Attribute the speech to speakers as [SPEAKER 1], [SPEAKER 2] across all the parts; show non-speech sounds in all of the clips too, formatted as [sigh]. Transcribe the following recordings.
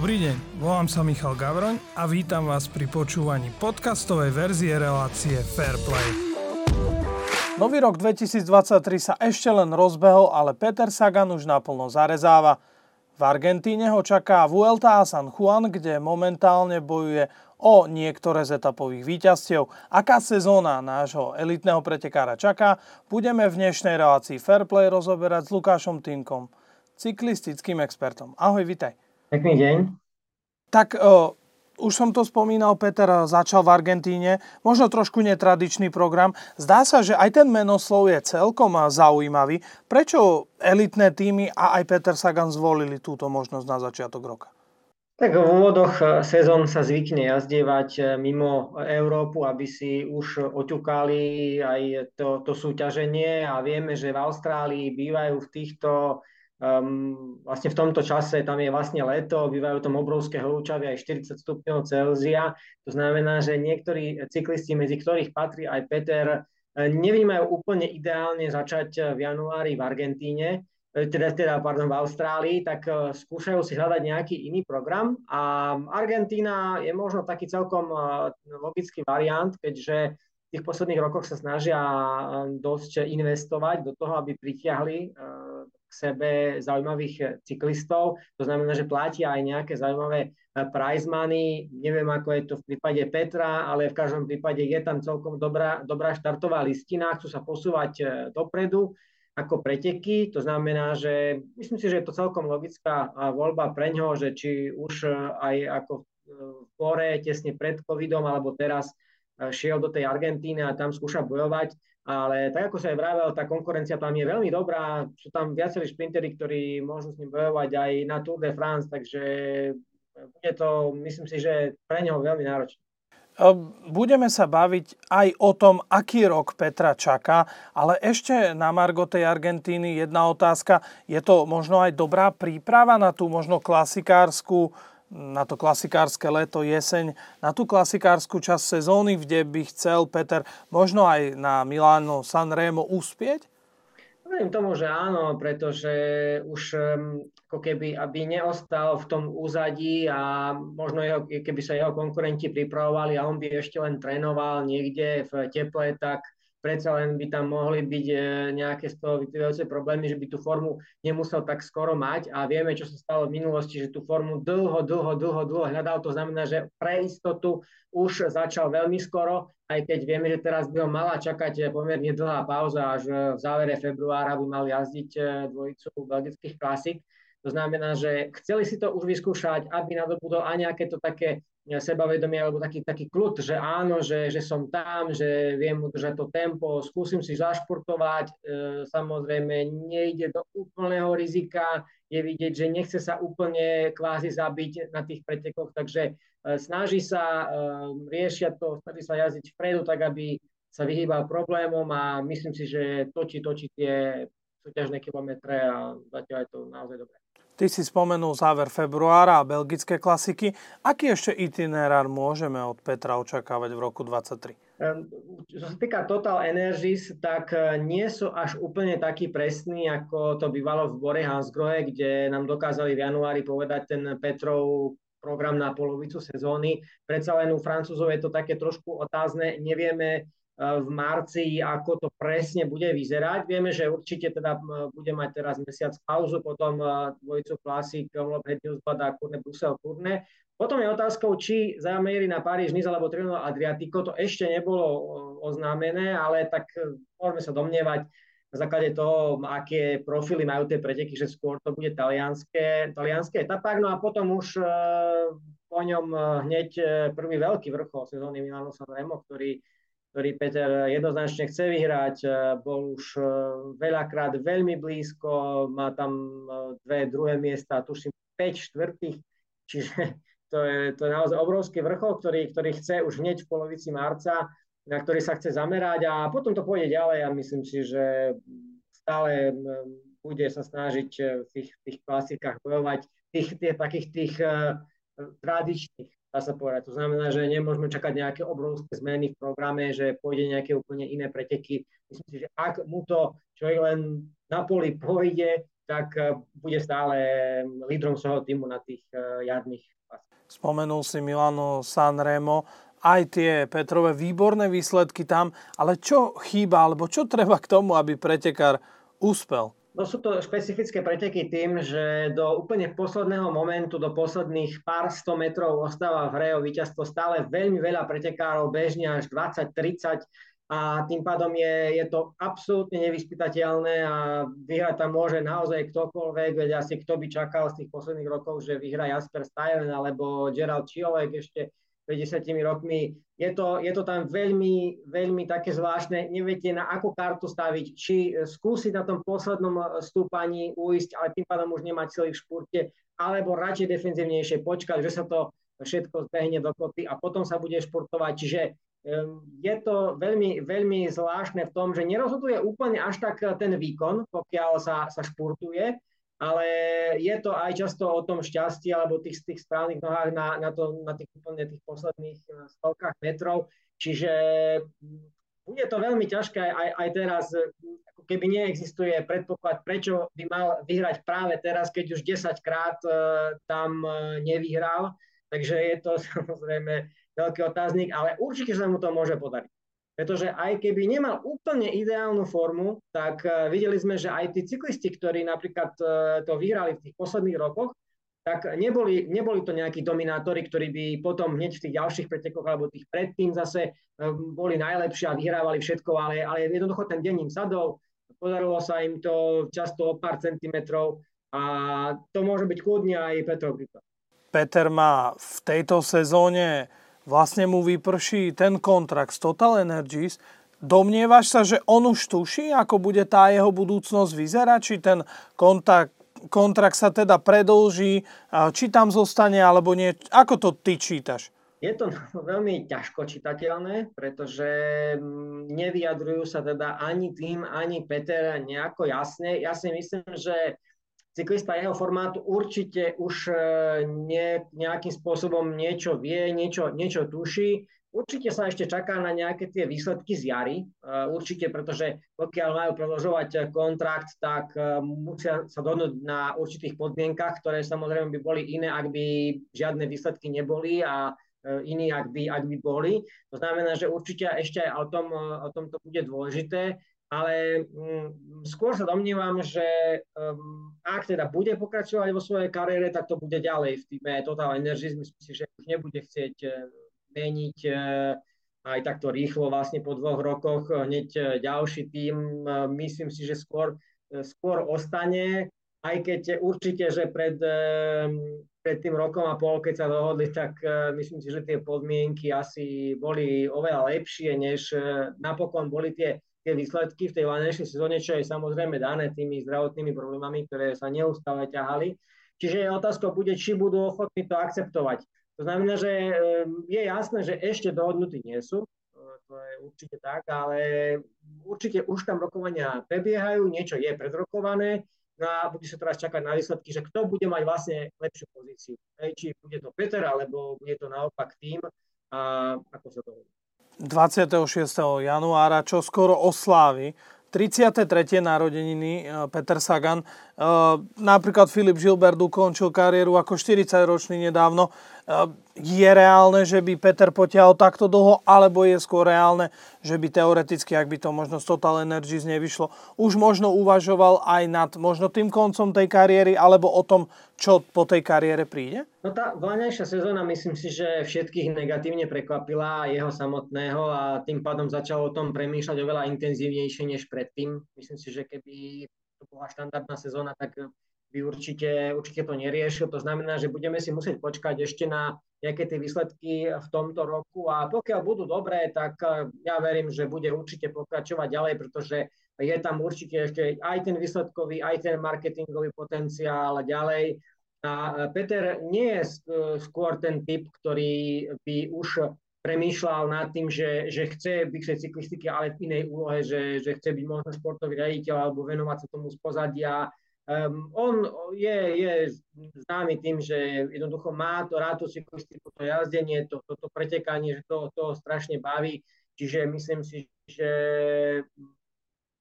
[SPEAKER 1] Dobrý deň, volám sa Michal Gavroň a vítam vás pri počúvaní podcastovej verzie relácie Fairplay. Nový rok 2023 sa ešte len rozbehol, ale Peter Sagan už naplno zarezáva. V Argentíne ho čaká Vuelta a San Juan, kde momentálne bojuje o niektoré z etapových víťazstiev. Aká sezóna nášho elitného pretekára čaká, budeme v dnešnej relácii Fairplay rozoberať s Lukášom Tinkom, cyklistickým expertom. Ahoj, vitaj.
[SPEAKER 2] Pekný deň.
[SPEAKER 1] Tak o, už som to spomínal, Peter začal v Argentíne, možno trošku netradičný program. Zdá sa, že aj ten menoslov je celkom zaujímavý. Prečo elitné týmy a aj Peter Sagan zvolili túto možnosť na začiatok roka?
[SPEAKER 2] Tak v úvodoch e, sezón sa zvykne jazdievať e, mimo Európu, aby si už oťukali aj to, to súťaženie a vieme, že v Austrálii bývajú v týchto Um, vlastne v tomto čase tam je vlastne leto, bývajú tam obrovské horúčavy aj 40 stupňov Celzia. To znamená, že niektorí cyklisti, medzi ktorých patrí aj Peter, eh, nevnímajú úplne ideálne začať eh, v januári v Argentíne, eh, teda, teda pardon, v Austrálii, tak skúšajú si hľadať nejaký iný program a Argentína je možno taký celkom logický variant, keďže v tých posledných rokoch sa snažia dosť investovať do toho, aby pritiahli k sebe zaujímavých eh, cyklistov. To znamená, že platia aj nejaké zaujímavé eh, prize money. Neviem, ako je to v prípade Petra, ale v každom prípade je tam celkom dobrá, dobrá štartová listina. Chcú sa posúvať eh, dopredu ako preteky. To znamená, že myslím si, že je to celkom logická voľba pre ňoho, že či už aj ako v Kore tesne pred covidom, alebo teraz šiel do tej Argentíny a tam skúša bojovať ale tak ako sa aj vravel, tá konkurencia tam je veľmi dobrá. Sú tam viacerí šprintery, ktorí môžu s ním bojovať aj na Tour de France, takže bude to, myslím si, že pre neho veľmi náročné.
[SPEAKER 1] Budeme sa baviť aj o tom, aký rok Petra čaká, ale ešte na Margo tej Argentíny jedna otázka. Je to možno aj dobrá príprava na tú možno klasikárskú na to klasikárske leto, jeseň, na tú klasikárskú časť sezóny, kde by chcel Peter možno aj na Miláno Sanremo uspieť?
[SPEAKER 2] Verím tomu, že áno, pretože už ako keby, aby neostal v tom úzadí a možno jeho, keby sa jeho konkurenti pripravovali a on by ešte len trénoval niekde v teple, tak predsa len by tam mohli byť e, nejaké z toho vyplývajúce problémy, že by tú formu nemusel tak skoro mať a vieme, čo sa stalo v minulosti, že tú formu dlho, dlho, dlho, dlho hľadal, to znamená, že pre istotu už začal veľmi skoro, aj keď vieme, že teraz by ho mala čakať pomerne dlhá pauza, až v závere februára by mal jazdiť e, dvojicu belgických klasik. To znamená, že chceli si to už vyskúšať, aby nadobudol aj nejaké to také sebavedomie alebo taký, taký kľud, že áno, že, že som tam, že viem udržať to tempo, skúsim si zašportovať, e, samozrejme nejde do úplného rizika, je vidieť, že nechce sa úplne kvázi zabiť na tých pretekoch, takže e, snaží sa, e, riešia to, snaží sa jazdiť vpredu, tak aby sa vyhýbal problémom a myslím si, že točí, točí tie súťažné kilometre a zatiaľ je to naozaj dobré.
[SPEAKER 1] Ty si spomenul záver februára a belgické klasiky. Aký ešte itinerár môžeme od Petra očakávať v roku 2023?
[SPEAKER 2] Čo sa týka Total Energies, tak e, nie sú až úplne takí presní, ako to bývalo v Bore Hansgrohe, kde nám dokázali v januári povedať ten Petrov program na polovicu sezóny. Predsa len u Francúzov je to také trošku otázne. Nevieme, v marci, ako to presne bude vyzerať. Vieme, že určite teda bude mať teraz mesiac pauzu, potom dvojicu klasik, Omlop, Hednewsblad a Kurne, Brusel, Kurne. Potom je otázkou, či zamierí na Paríž, Nice alebo Trino Adriatico. To ešte nebolo oznámené, ale tak e, môžeme sa domnievať na základe toho, aké profily majú tie preteky, že skôr to bude talianské, talianské etapách. No a potom už e, po ňom e, hneď prvý veľký vrchol sezóny Milano Sanremo, ktorý ktorý Peter jednoznačne chce vyhrať. E, bol už e, veľakrát veľmi blízko, má tam e, dve druhé miesta, tuším 5 štvrtých, čiže [laughs] to je, to je naozaj obrovský vrchol, ktorý, ktorý chce už hneď v polovici marca, na ktorý sa chce zamerať a potom to pôjde ďalej a myslím si, že stále bude sa snažiť v tých, tých klasikách bojovať, tých, tých takých tých tradičných dá sa povedať. To znamená, že nemôžeme čakať nejaké obrovské zmeny v programe, že pôjde nejaké úplne iné preteky. Myslím si, že ak mu to čo len na poli pôjde, tak bude stále lídrom svojho týmu na tých jarných
[SPEAKER 1] Spomenul si Milano Sanremo, aj tie Petrové výborné výsledky tam, ale čo chýba, alebo čo treba k tomu, aby pretekár úspel?
[SPEAKER 2] No sú to špecifické preteky tým, že do úplne posledného momentu, do posledných pár sto metrov ostáva v hre o víťazstvo stále veľmi veľa pretekárov, bežne až 20-30 a tým pádom je, je to absolútne nevyspytateľné a vyhrať tam môže naozaj ktokoľvek, veď asi kto by čakal z tých posledných rokov, že vyhrá Jasper Stajlen alebo Gerald Čiolek ešte 50 rokmi. Je to, je to tam veľmi, veľmi také zvláštne, neviete na akú kartu staviť, či skúsiť na tom poslednom stúpaní uísť, ale tým pádom už nemať celý v špurte, alebo radšej defenzívnejšie počkať, že sa to všetko zbehne dokopy a potom sa bude športovať. Čiže je to veľmi, veľmi zvláštne v tom, že nerozhoduje úplne až tak ten výkon, pokiaľ sa, sa športuje, ale je to aj často o tom šťastí alebo tých, tých správnych nohách na, na, to, na tých úplne tých posledných eh, stovkách metrov. Čiže mm, bude to veľmi ťažké aj, aj teraz, ako keby neexistuje predpoklad, prečo by mal vyhrať práve teraz, keď už 10 krát uh, tam nevyhral. Takže je to [laughs] samozrejme veľký otáznik, ale určite sa mu to môže podariť. Pretože aj keby nemal úplne ideálnu formu, tak e, videli sme, že aj tí cyklisti, ktorí napríklad e, to vyhrali v tých posledných rokoch, tak neboli, neboli to nejakí dominátori, ktorí by potom hneď v tých ďalších pretekoch alebo tých predtým zase e, boli najlepší a vyhrávali všetko, ale, ale jednoducho ten deň sadol, podarilo sa im to často o pár centimetrov a to môže byť kľudne aj Petro
[SPEAKER 1] Peter má v tejto sezóne vlastne mu vyprší ten kontrakt z Total Energies, domnievaš sa, že on už tuší, ako bude tá jeho budúcnosť vyzerať, či ten kontakt, kontrakt sa teda predlží, či tam zostane, alebo nie. Ako to ty čítaš?
[SPEAKER 2] Je to [laughs] veľmi ťažko čitateľné, pretože mm, nevyjadrujú sa teda ani tým, ani Peter nejako jasne. Ja si myslím, že cyklista jeho formátu určite už e, ne, nejakým spôsobom niečo vie, niečo, niečo tuší. Určite sa ešte čaká na nejaké tie výsledky z jary. E, určite, pretože pokiaľ majú predložovať kontrakt, tak e, musia sa dohodnúť na určitých podmienkach, ktoré samozrejme by boli iné, ak by žiadne výsledky neboli a iní, ak by, ak by boli. To znamená, že určite ešte aj o tom, o tom to bude dôležité ale um, skôr sa domnívam, že um, ak teda bude pokračovať vo svojej kariére, tak to bude ďalej v týme Total Energies. Myslím si, že už nebude chcieť uh, meniť uh, aj takto rýchlo vlastne po dvoch rokoch hneď uh, ďalší tým. Myslím si, že skôr, skôr ostane, aj keď určite, že pred, pred tým rokom a pol, keď sa dohodli, tak myslím si, že tie podmienky asi boli oveľa lepšie, než napokon boli tie tie výsledky v tej lanejšej sezóne, čo je samozrejme dané tými zdravotnými problémami, ktoré sa neustále ťahali. Čiže otázka bude, či budú ochotní to akceptovať. To znamená, že ehm, je jasné, že ešte dohodnutí nie sú, to je určite tak, ale určite už tam rokovania prebiehajú, niečo je predrokované, no a bude sa teraz čakať na výsledky, že kto bude mať vlastne lepšiu pozíciu. Či bude to Peter, alebo bude to naopak tým a ako sa to.
[SPEAKER 1] 26. januára, čo skoro oslávi 33. narodeniny e, Peter Sagan. E, napríklad Filip Gilbert ukončil kariéru ako 40-ročný nedávno. E, je reálne, že by Peter potiahol takto dlho, alebo je skôr reálne, že by teoreticky, ak by to možno z Total Energies nevyšlo, už možno uvažoval aj nad možno tým koncom tej kariéry, alebo o tom, čo po tej kariére príde?
[SPEAKER 2] No tá vláňajšia sezóna myslím si, že všetkých negatívne prekvapila jeho samotného a tým pádom začal o tom premýšľať oveľa intenzívnejšie než predtým. Myslím si, že keby to bola štandardná sezóna, tak by určite, určite to neriešil. To znamená, že budeme si musieť počkať ešte na nejaké tie výsledky v tomto roku a pokiaľ budú dobré, tak eh, ja verím, že bude určite pokračovať ďalej, pretože je tam určite ešte aj ten výsledkový, aj ten marketingový potenciál ďalej. A eh, Peter nie je eh, skôr ten typ, ktorý by už premýšľal nad tým, že, že chce byť v cyklistiky, ale v inej úlohe, že, že chce byť možno športový riaditeľ alebo venovať sa tomu z pozadia Um, on je, je známy tým, že jednoducho má to rád tú cyklistiku, to jazdenie, to, to, to pretekanie, že to, to strašne baví. Čiže myslím si, že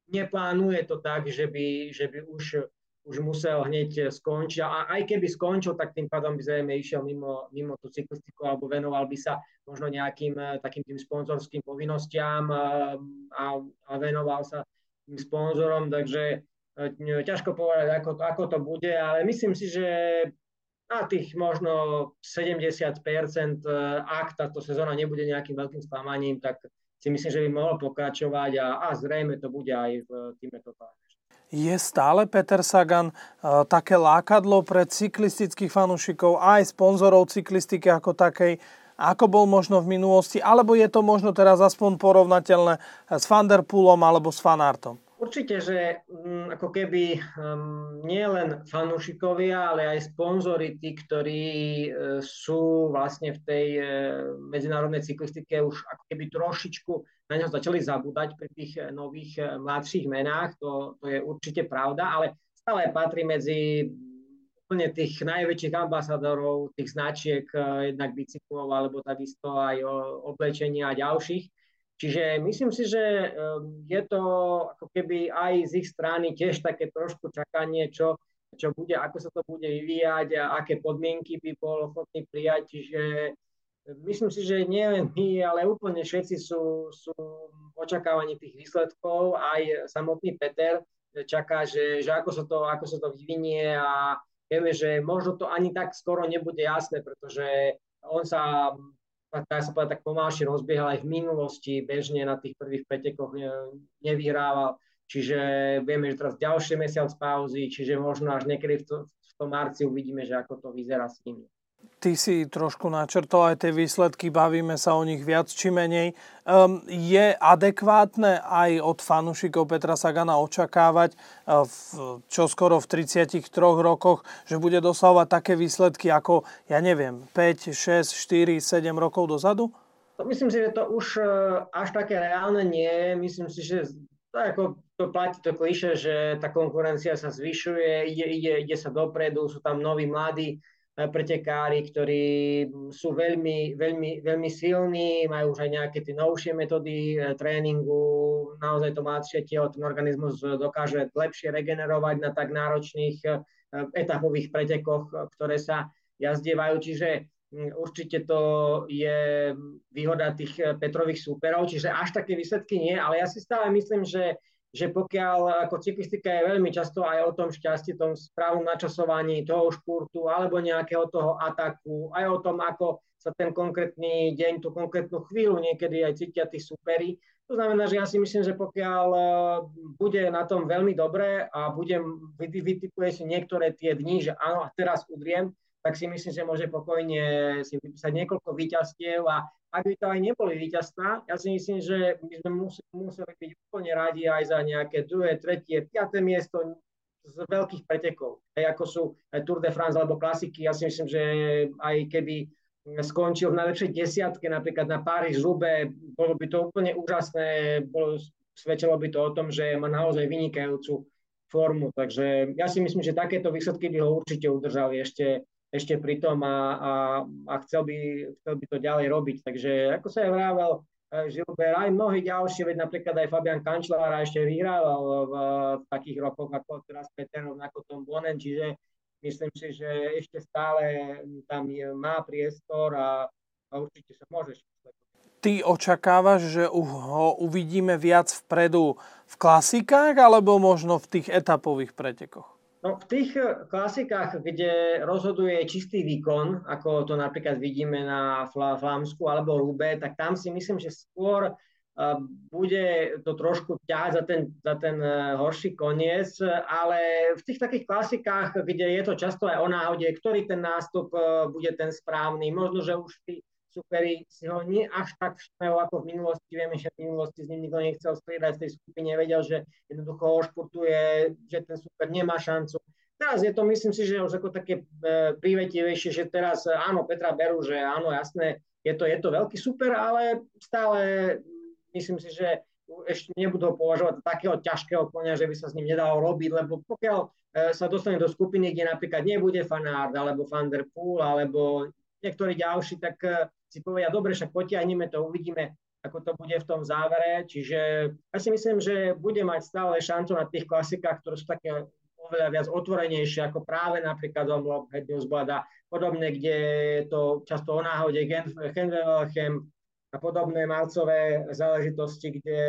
[SPEAKER 2] neplánuje to tak, že by, že by už už musel hneď skončiť. A aj keby skončil, tak tým pádom by zrejme išiel mimo, mimo tú cyklistiku alebo venoval by sa možno nejakým takým tým sponzorským povinnostiam a, a venoval sa tým sponzorom, takže ťažko povedať, ako, ako to bude, ale myslím si, že na tých možno 70%, ak táto sezóna nebude nejakým veľkým sklamaním, tak si myslím, že by mohol pokračovať a, a zrejme to bude aj v týme Total
[SPEAKER 1] je stále Peter Sagan uh, také lákadlo pre cyklistických fanúšikov aj sponzorov cyklistiky ako takej, ako bol možno v minulosti, alebo je to možno teraz aspoň porovnateľné s Vanderpoolom alebo s Fanartom?
[SPEAKER 2] Určite, že um, ako keby um, nie len fanúšikovia, ale aj sponzory, tí, ktorí uh, sú vlastne v tej uh, medzinárodnej cyklistike už ako keby trošičku na neho začali zabúdať pri tých uh, nových mladších menách, to, to je určite pravda, ale stále patrí medzi úplne tých najväčších ambasádorov, tých značiek, jednak bicyklov, alebo takisto aj oblečenia a ďalších. Čiže myslím si, že ehm, je to ako keby aj z ich strany tiež také trošku čakanie, čo, čo bude, ako sa to bude vyvíjať a aké podmienky by bol ochotný prijať. Čiže ehm, myslím si, že nie len my, ale úplne všetci sú, sú očakávaní tých výsledkov. Aj samotný Peter čaká, že, že ako, sa to, ako sa to vyvinie a vieme, že možno to ani tak skoro nebude jasné, pretože on sa tak sa povedať, tak pomalšie rozbiehal aj v minulosti, bežne na tých prvých pretekoch nevyhrával, čiže vieme, že teraz ďalšie mesiac pauzy, čiže možno až niekedy v, to, v tom marci uvidíme, že ako to vyzerá s nimi.
[SPEAKER 1] Ty si trošku načrtol aj tie výsledky, bavíme sa o nich viac či menej. Um, je adekvátne aj od fanúšikov Petra Sagana očakávať uh, v, čo skoro v 33 rokoch, že bude dosahovať také výsledky ako, ja neviem, 5, 6, 4, 7 rokov dozadu?
[SPEAKER 2] Myslím si, že to už uh, až také reálne nie. Myslím si, že to, ako, to platí to kliše, že tá konkurencia sa zvyšuje, ide, ide, ide sa dopredu, sú tam noví mladí pretekári, ktorí sú veľmi, veľmi, veľmi silní, majú už aj nejaké tie novšie metódy e, tréningu, naozaj to mladšie telo, ten organizmus dokáže lepšie regenerovať na tak náročných e, etapových pretekoch, ktoré sa jazdievajú, čiže určite to je výhoda tých Petrových súperov, čiže až také výsledky nie, ale ja si stále myslím, že že pokiaľ ako cyklistika je veľmi často aj o tom šťastí, tom správnom načasovaní toho špurtu alebo nejakého toho ataku, aj o tom, ako sa ten konkrétny deň, tú konkrétnu chvíľu niekedy aj cítia tí superi. To znamená, že ja si myslím, že pokiaľ e, bude na tom veľmi dobre a budem, vytipuje si niektoré tie dni, že áno, a teraz udriem, tak si myslím, že môže pokojne si vypísať niekoľko výťastiev a ak to aj neboli víťazstvá, ja si myslím, že by sme museli, byť úplne radi aj za nejaké druhé, tretie, piaté miesto z veľkých pretekov, aj ako sú Tour de France alebo klasiky. Ja si myslím, že aj keby skončil v najlepšej desiatke, napríklad na Paríž Žube, bolo by to úplne úžasné, bolo, svedčilo by to o tom, že má naozaj vynikajúcu formu. Takže ja si myslím, že takéto výsledky by ho určite udržali ešte ešte pri tom a, a, a chcel, by, chcel by to ďalej robiť. Takže ako sa je vrával Žilber, eh, aj mnohí ďalší, veď napríklad aj Fabian Kančlára ešte vyhrával v, v takých rokoch ako teraz Peter, ako Tom Bonen, čiže myslím si, že ešte stále tam je, má priestor a, a určite sa môže
[SPEAKER 1] Ty očakávaš, že ho uvidíme viac vpredu v klasikách alebo možno v tých etapových pretekoch?
[SPEAKER 2] No, v tých eh, klasikách, kde rozhoduje čistý výkon, ako to napríklad vidíme na Flámsku alebo Rube, tak tam si myslím, že skôr uh, bude to trošku ťahať za ten, za ten uh, horší koniec, ale v tých takých klasikách, kde je to často aj o náhode, ktorý ten nástup bude ten správny, možno, že už tí superi si ho nie až tak všimnajú ako v minulosti. Vieme, že v minulosti s ním nikto nechcel striedať v tej skupine, vedel, že jednoducho ošportuje, že ten super nemá šancu. Teraz je to, myslím si, že už ako také e, prívetivejšie, že teraz e, áno, Petra berú, že áno, jasné, je to, je to veľký super, ale stále myslím si, že ešte nebudú považovať takého ťažkého konia, že by sa s ním nedalo robiť, lebo pokiaľ e, sa dostane do skupiny, kde napríklad nebude Fanard, alebo Van der Poel, alebo niektorí ďalší, tak si povedia, dobre, však potiahneme to, uvidíme, ako to bude v tom závere. Čiže ja si myslím, že bude mať stále šancu na tých klasikách, ktoré sú také oveľa viac otvorenejšie ako práve napríklad Omlop, Het a podobne, kde je to často o náhode, Genvelchem a podobné malcové záležitosti, kde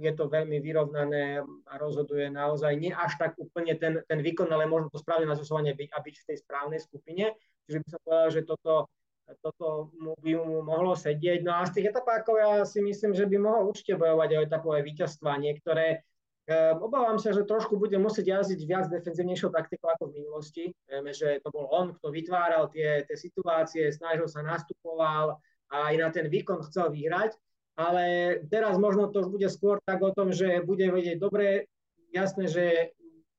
[SPEAKER 2] je to veľmi vyrovnané a rozhoduje naozaj nie až tak úplne ten, ten výkon, ale možno to správne nazosovanie byť a byť v tej správnej skupine. Čiže by som povedal, že toto, toto by mu mohlo sedieť. No a z tých etapákov ja si myslím, že by mohol určite bojovať o etapové víťazstva. Niektoré Ehm, obávam sa, že trošku bude musieť jazdiť viac defenzívnejšou taktikou ako v minulosti. Vieme, že to bol on, kto vytváral tie, tie situácie, snažil sa, nastupoval aj na ten výkon chcel vyhrať. Ale teraz možno to už bude skôr tak o tom, že bude vedieť dobre, jasné, že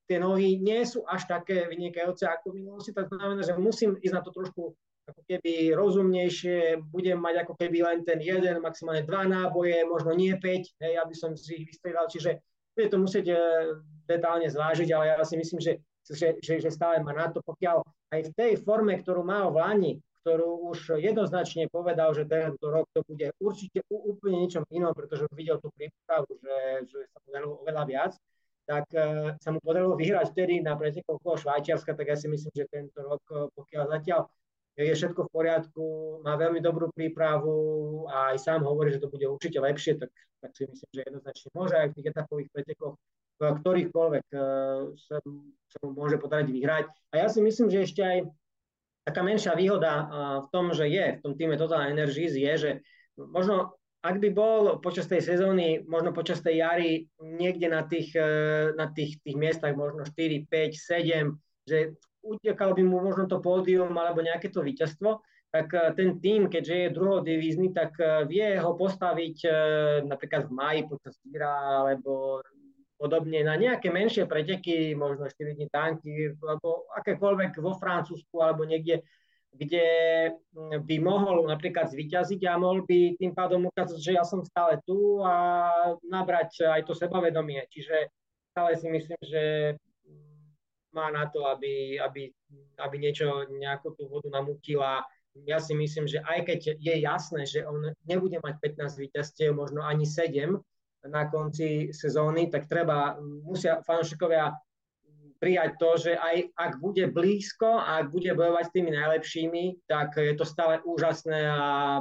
[SPEAKER 2] tie nohy nie sú až také vynikajúce ako v minulosti, tak znamená, že musím ísť na to trošku ako keby rozumnejšie, budem mať ako keby len ten jeden, maximálne dva náboje, možno nie 5, hej, aby som si ich vystriedal, čiže bude to musieť e, detálne zvážiť, ale ja si myslím, že, že, že, že stále má na to, pokiaľ aj v tej forme, ktorú má v Lani, ktorú už jednoznačne povedal, že tento rok to bude určite úplne niečom inom, pretože videl tú prípravu, že, že sa podarilo oveľa viac, tak uh, sa mu podarilo vyhrať vtedy na pretekoch Švajčiarska, tak ja si myslím, že tento rok, e, pokiaľ zatiaľ je všetko v poriadku, má veľmi dobrú prípravu a aj sám hovorí, že to bude určite lepšie, tak, tak si myslím, že jednoznačne môže aj v tých etapových pretekoch ktorýchkoľvek eh, sa, sa mu môže podariť vyhrať. A ja si myslím, že ešte aj taká menšia výhoda v tom, že je v tom týme Total Energies, je, že možno ak by bol počas tej sezóny, možno počas tej jary niekde na tých, eh, na tých, tých miestach, možno 4, 5, 7, že utekal by mu možno to pódium alebo nejaké to víťazstvo, tak eh, ten tým, keďže je druhodivízny, tak eh, vie ho postaviť napríklad v maji počas Ira alebo podobne na nejaké menšie preteky, možno 4 dní tanky, alebo akékoľvek vo Francúzsku alebo niekde, kde hm, by mohol napríklad zvyťaziť a mohol by tým pádom ukázať, že ja som stále tu a nabrať aj to sebavedomie. Čiže stále si myslím, že má na to, aby, aby, aby niečo, nejakú tú vodu namútila. Ja si myslím, že aj keď je jasné, že on nebude mať 15 víťazstiev, možno ani 7 na konci sezóny, tak treba, musia fanúšikovia prijať to, že aj ak bude blízko a ak bude bojovať s tými najlepšími, tak je to stále úžasné a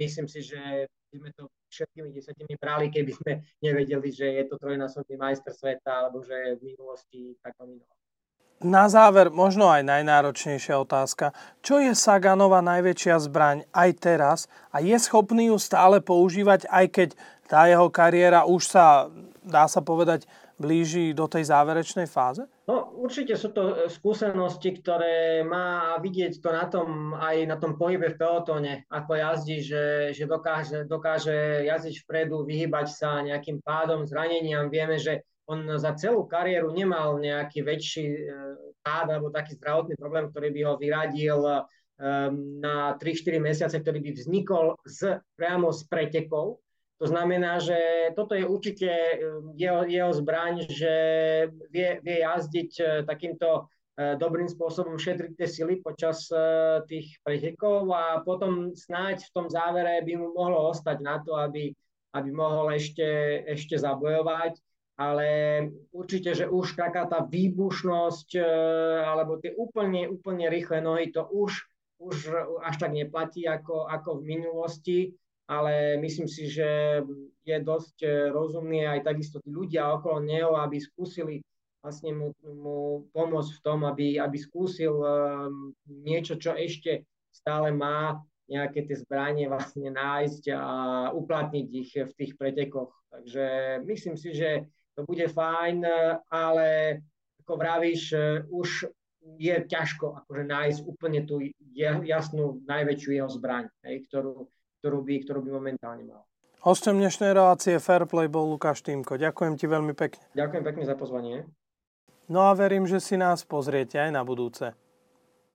[SPEAKER 2] myslím si, že by sme to všetkými desetimi brali, keby sme nevedeli, že je to trojnásobný majster sveta, alebo že v minulosti tak minul.
[SPEAKER 1] Na záver možno aj najnáročnejšia otázka. Čo je Saganova najväčšia zbraň aj teraz a je schopný ju stále používať, aj keď tá jeho kariéra už sa, dá sa povedať, blíži do tej záverečnej fáze?
[SPEAKER 2] No, určite sú to e, skúsenosti, ktoré má vidieť to na tom, aj na tom pohybe v pelotóne, ako jazdí, že, že dokáže, dokáže jazdiť vpredu, vyhybať sa nejakým pádom, zraneniam. Vieme, že on za celú kariéru nemal nejaký väčší e, pád alebo taký zdravotný problém, ktorý by ho vyradil e, na 3-4 mesiace, ktorý by vznikol z, priamo z pretekov. To znamená, že toto je určite e, jeho, jeho zbraň, že vie, vie jazdiť takýmto dobrým spôsobom šetriť tie sily počas tých pretekov a potom snáď v tom závere by mu mohlo ostať na to, aby, aby mohol ešte, ešte zabojovať ale určite, že už taká tá výbušnosť e, alebo tie úplne, úplne rýchle nohy, to už, už až tak neplatí ako, ako v minulosti, ale myslím si, že je dosť e, rozumný aj takisto tí ľudia okolo neho, aby skúsili vlastne mu, mu pomôcť v tom, aby, aby skúsil um, niečo, čo ešte stále má, nejaké tie zbranie vlastne nájsť a uplatniť ich v tých pretekoch. Takže myslím si, že to bude fajn, ale ako vravíš, e, už je ťažko akože nájsť úplne tú jasnú najväčšiu jeho zbraň, hej, ktorú, ktorú, by, ktorú by momentálne mal.
[SPEAKER 1] Hostom dnešnej relácie Fairplay bol Lukáš Týmko. Ďakujem ti veľmi pekne.
[SPEAKER 2] Ďakujem pekne za pozvanie.
[SPEAKER 1] No a verím, že si nás pozriete aj na budúce.